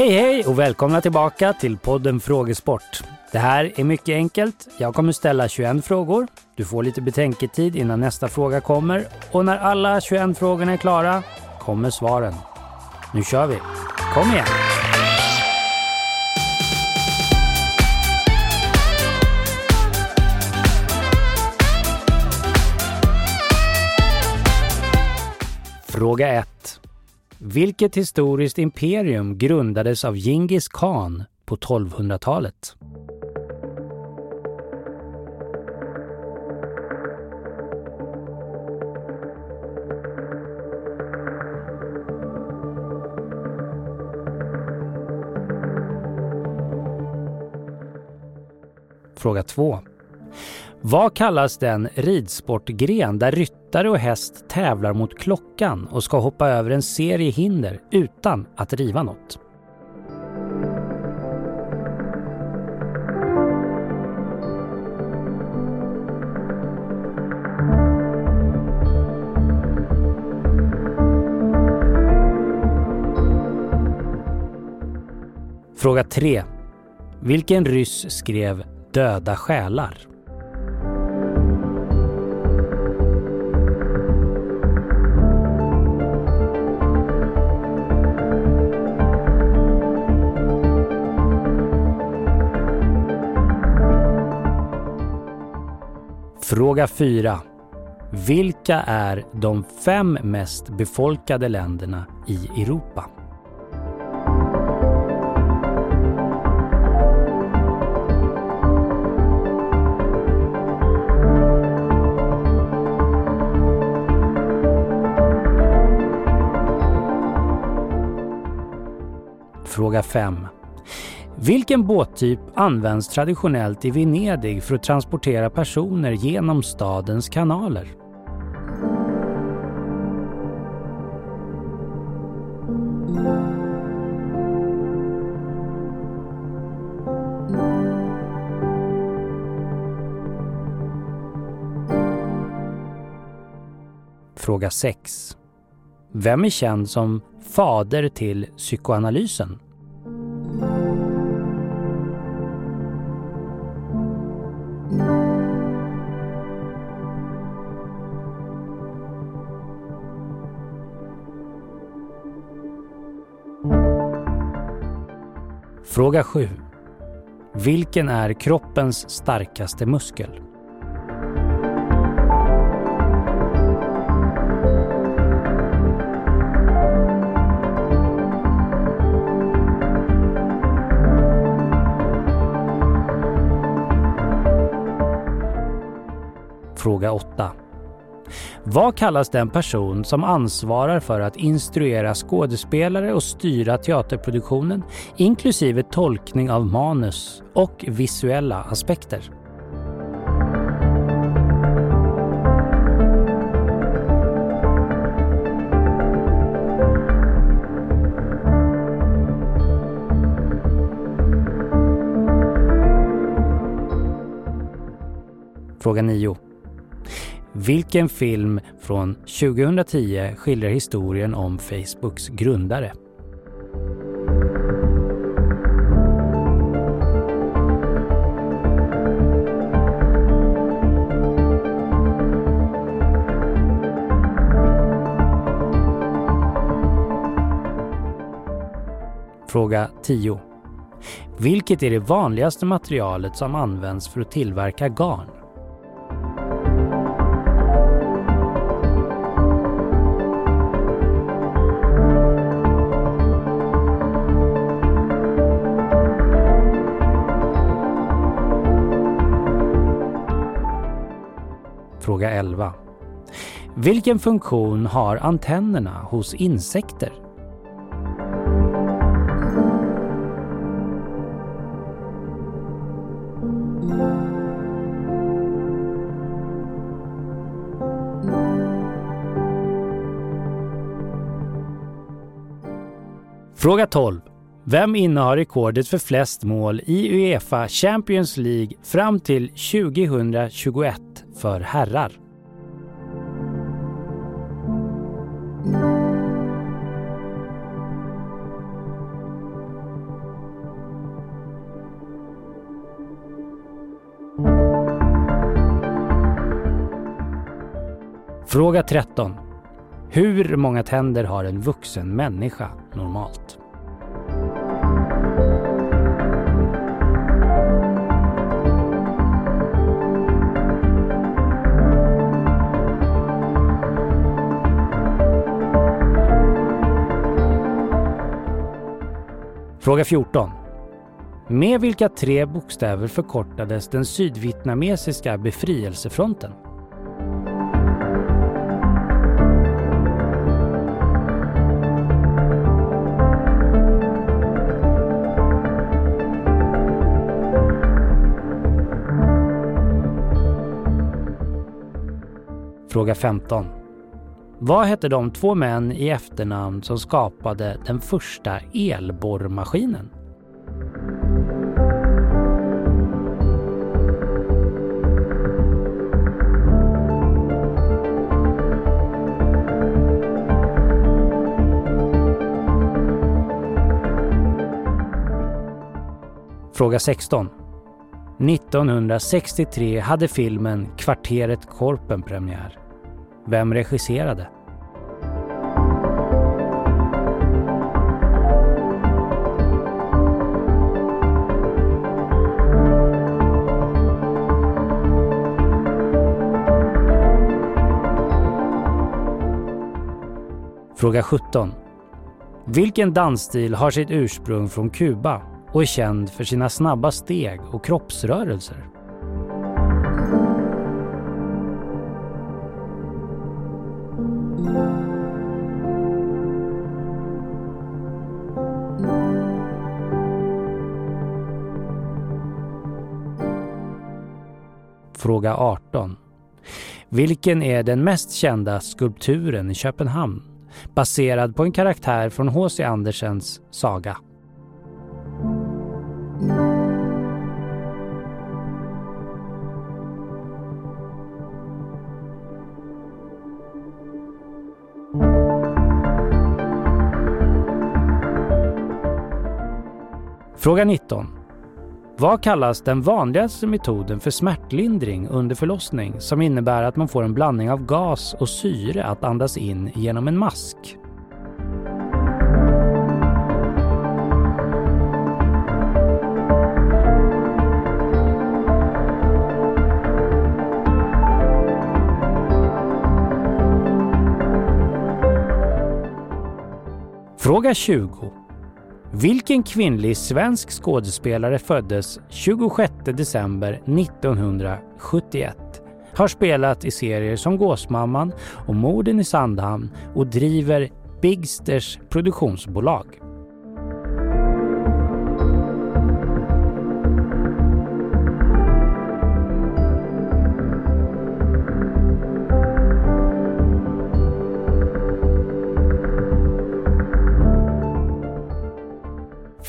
Hej hej och välkomna tillbaka till podden Frågesport. Det här är mycket enkelt. Jag kommer ställa 21 frågor. Du får lite betänketid innan nästa fråga kommer och när alla 21 frågorna är klara kommer svaren. Nu kör vi! Kom igen! Fråga 1. Vilket historiskt imperium grundades av Genghis khan på 1200-talet? Fråga 2. Vad kallas den ridsportgren där ryttare och häst tävlar mot klockan och ska hoppa över en serie hinder utan att riva något? Fråga 3. Vilken ryss skrev Döda själar? Fråga 4. Vilka är de fem mest befolkade länderna i Europa? Fråga 5. Vilken båttyp används traditionellt i Venedig för att transportera personer genom stadens kanaler? Fråga 6. Vem är känd som fader till psykoanalysen? Fråga 7. Vilken är kroppens starkaste muskel? Fråga 8. Vad kallas den person som ansvarar för att instruera skådespelare och styra teaterproduktionen inklusive tolkning av manus och visuella aspekter? Fråga 9. Vilken film från 2010 skildrar historien om Facebooks grundare? Fråga 10. Vilket är det vanligaste materialet som används för att tillverka garn? Fråga 11. Vilken funktion har antennerna hos insekter? Fråga 12. Vem innehar rekordet för flest mål i Uefa Champions League fram till 2021 för herrar. Fråga 13. Hur många tänder har en vuxen människa normalt? Fråga 14. Med vilka tre bokstäver förkortades den sydvietnamesiska befrielsefronten? Fråga 15. Vad hette de två män i efternamn som skapade den första elborrmaskinen? Fråga 16. 1963 hade filmen Kvarteret Korpen premiär. Vem regisserade? Fråga 17. Vilken dansstil har sitt ursprung från Kuba och är känd för sina snabba steg och kroppsrörelser? Fråga 18. Vilken är den mest kända skulpturen i Köpenhamn? Baserad på en karaktär från H.C. Andersens saga. Fråga 19. Vad kallas den vanligaste metoden för smärtlindring under förlossning som innebär att man får en blandning av gas och syre att andas in genom en mask? Fråga 20. Vilken kvinnlig svensk skådespelare föddes 26 december 1971? Har spelat i serier som Gåsmamman och Morden i Sandhamn och driver Bigsters produktionsbolag.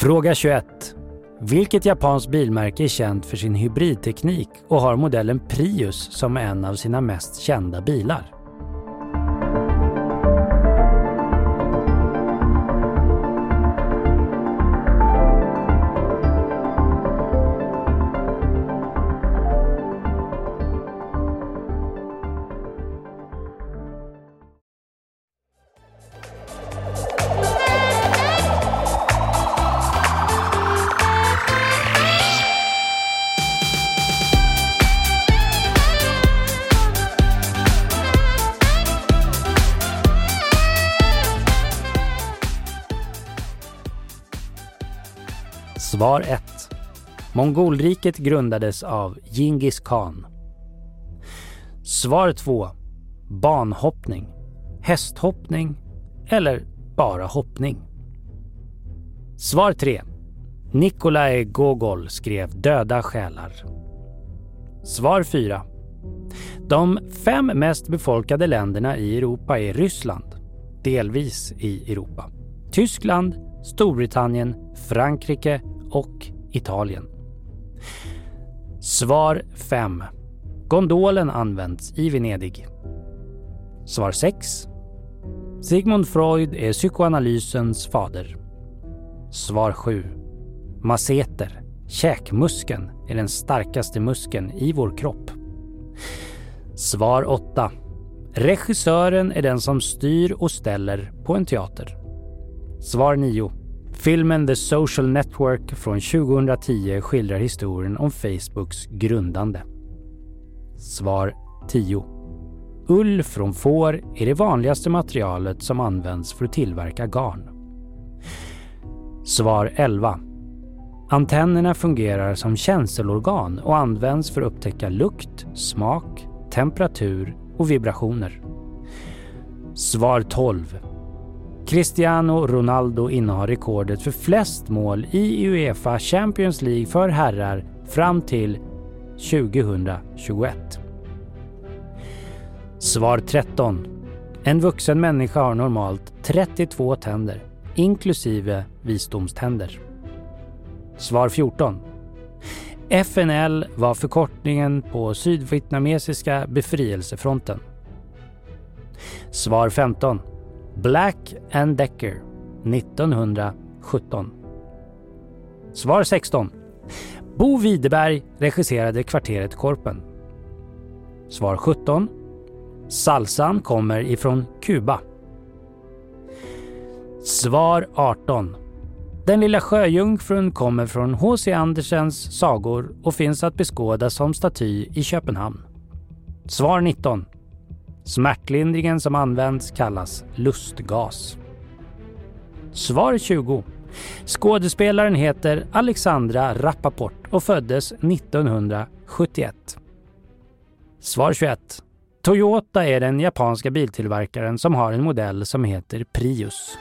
Fråga 21. Vilket japanskt bilmärke är känt för sin hybridteknik och har modellen Prius som en av sina mest kända bilar? Svar 1. Mongolriket grundades av Genghis khan. Svar 2. Banhoppning, hästhoppning eller bara hoppning. Svar 3. Nikolaj Gogol skrev Döda själar. Svar 4. De fem mest befolkade länderna i Europa är Ryssland, delvis i Europa, Tyskland, Storbritannien, Frankrike och Italien. Svar 5. Gondolen används i Venedig. Svar 6. Sigmund Freud är psykoanalysens fader. Svar 7. Masseter, käkmuskeln, är den starkaste muskeln i vår kropp. Svar 8. Regissören är den som styr och ställer på en teater. Svar 9. Filmen The Social Network från 2010 skildrar historien om Facebooks grundande. Svar 10. Ull från får är det vanligaste materialet som används för att tillverka garn. Svar 11. Antennerna fungerar som känselorgan och används för att upptäcka lukt, smak, temperatur och vibrationer. Svar 12. Cristiano Ronaldo innehar rekordet för flest mål i Uefa Champions League för herrar fram till 2021. Svar 13. En vuxen människa har normalt 32 tänder, inklusive visdomständer. Svar 14. FNL var förkortningen på Sydvietnamesiska befrielsefronten. Svar 15. Black and Decker 1917. Svar 16. Bo Widerberg regisserade Kvarteret Korpen. Svar 17. Salsan kommer ifrån Kuba. Svar 18. Den lilla sjöjungfrun kommer från H.C. Andersens sagor och finns att beskåda som staty i Köpenhamn. Svar 19. Smärtlindringen som används kallas lustgas. Svar 20. Skådespelaren heter Alexandra Rappaport och föddes 1971. Svar 21. Toyota är den japanska biltillverkaren som har en modell som heter Prius.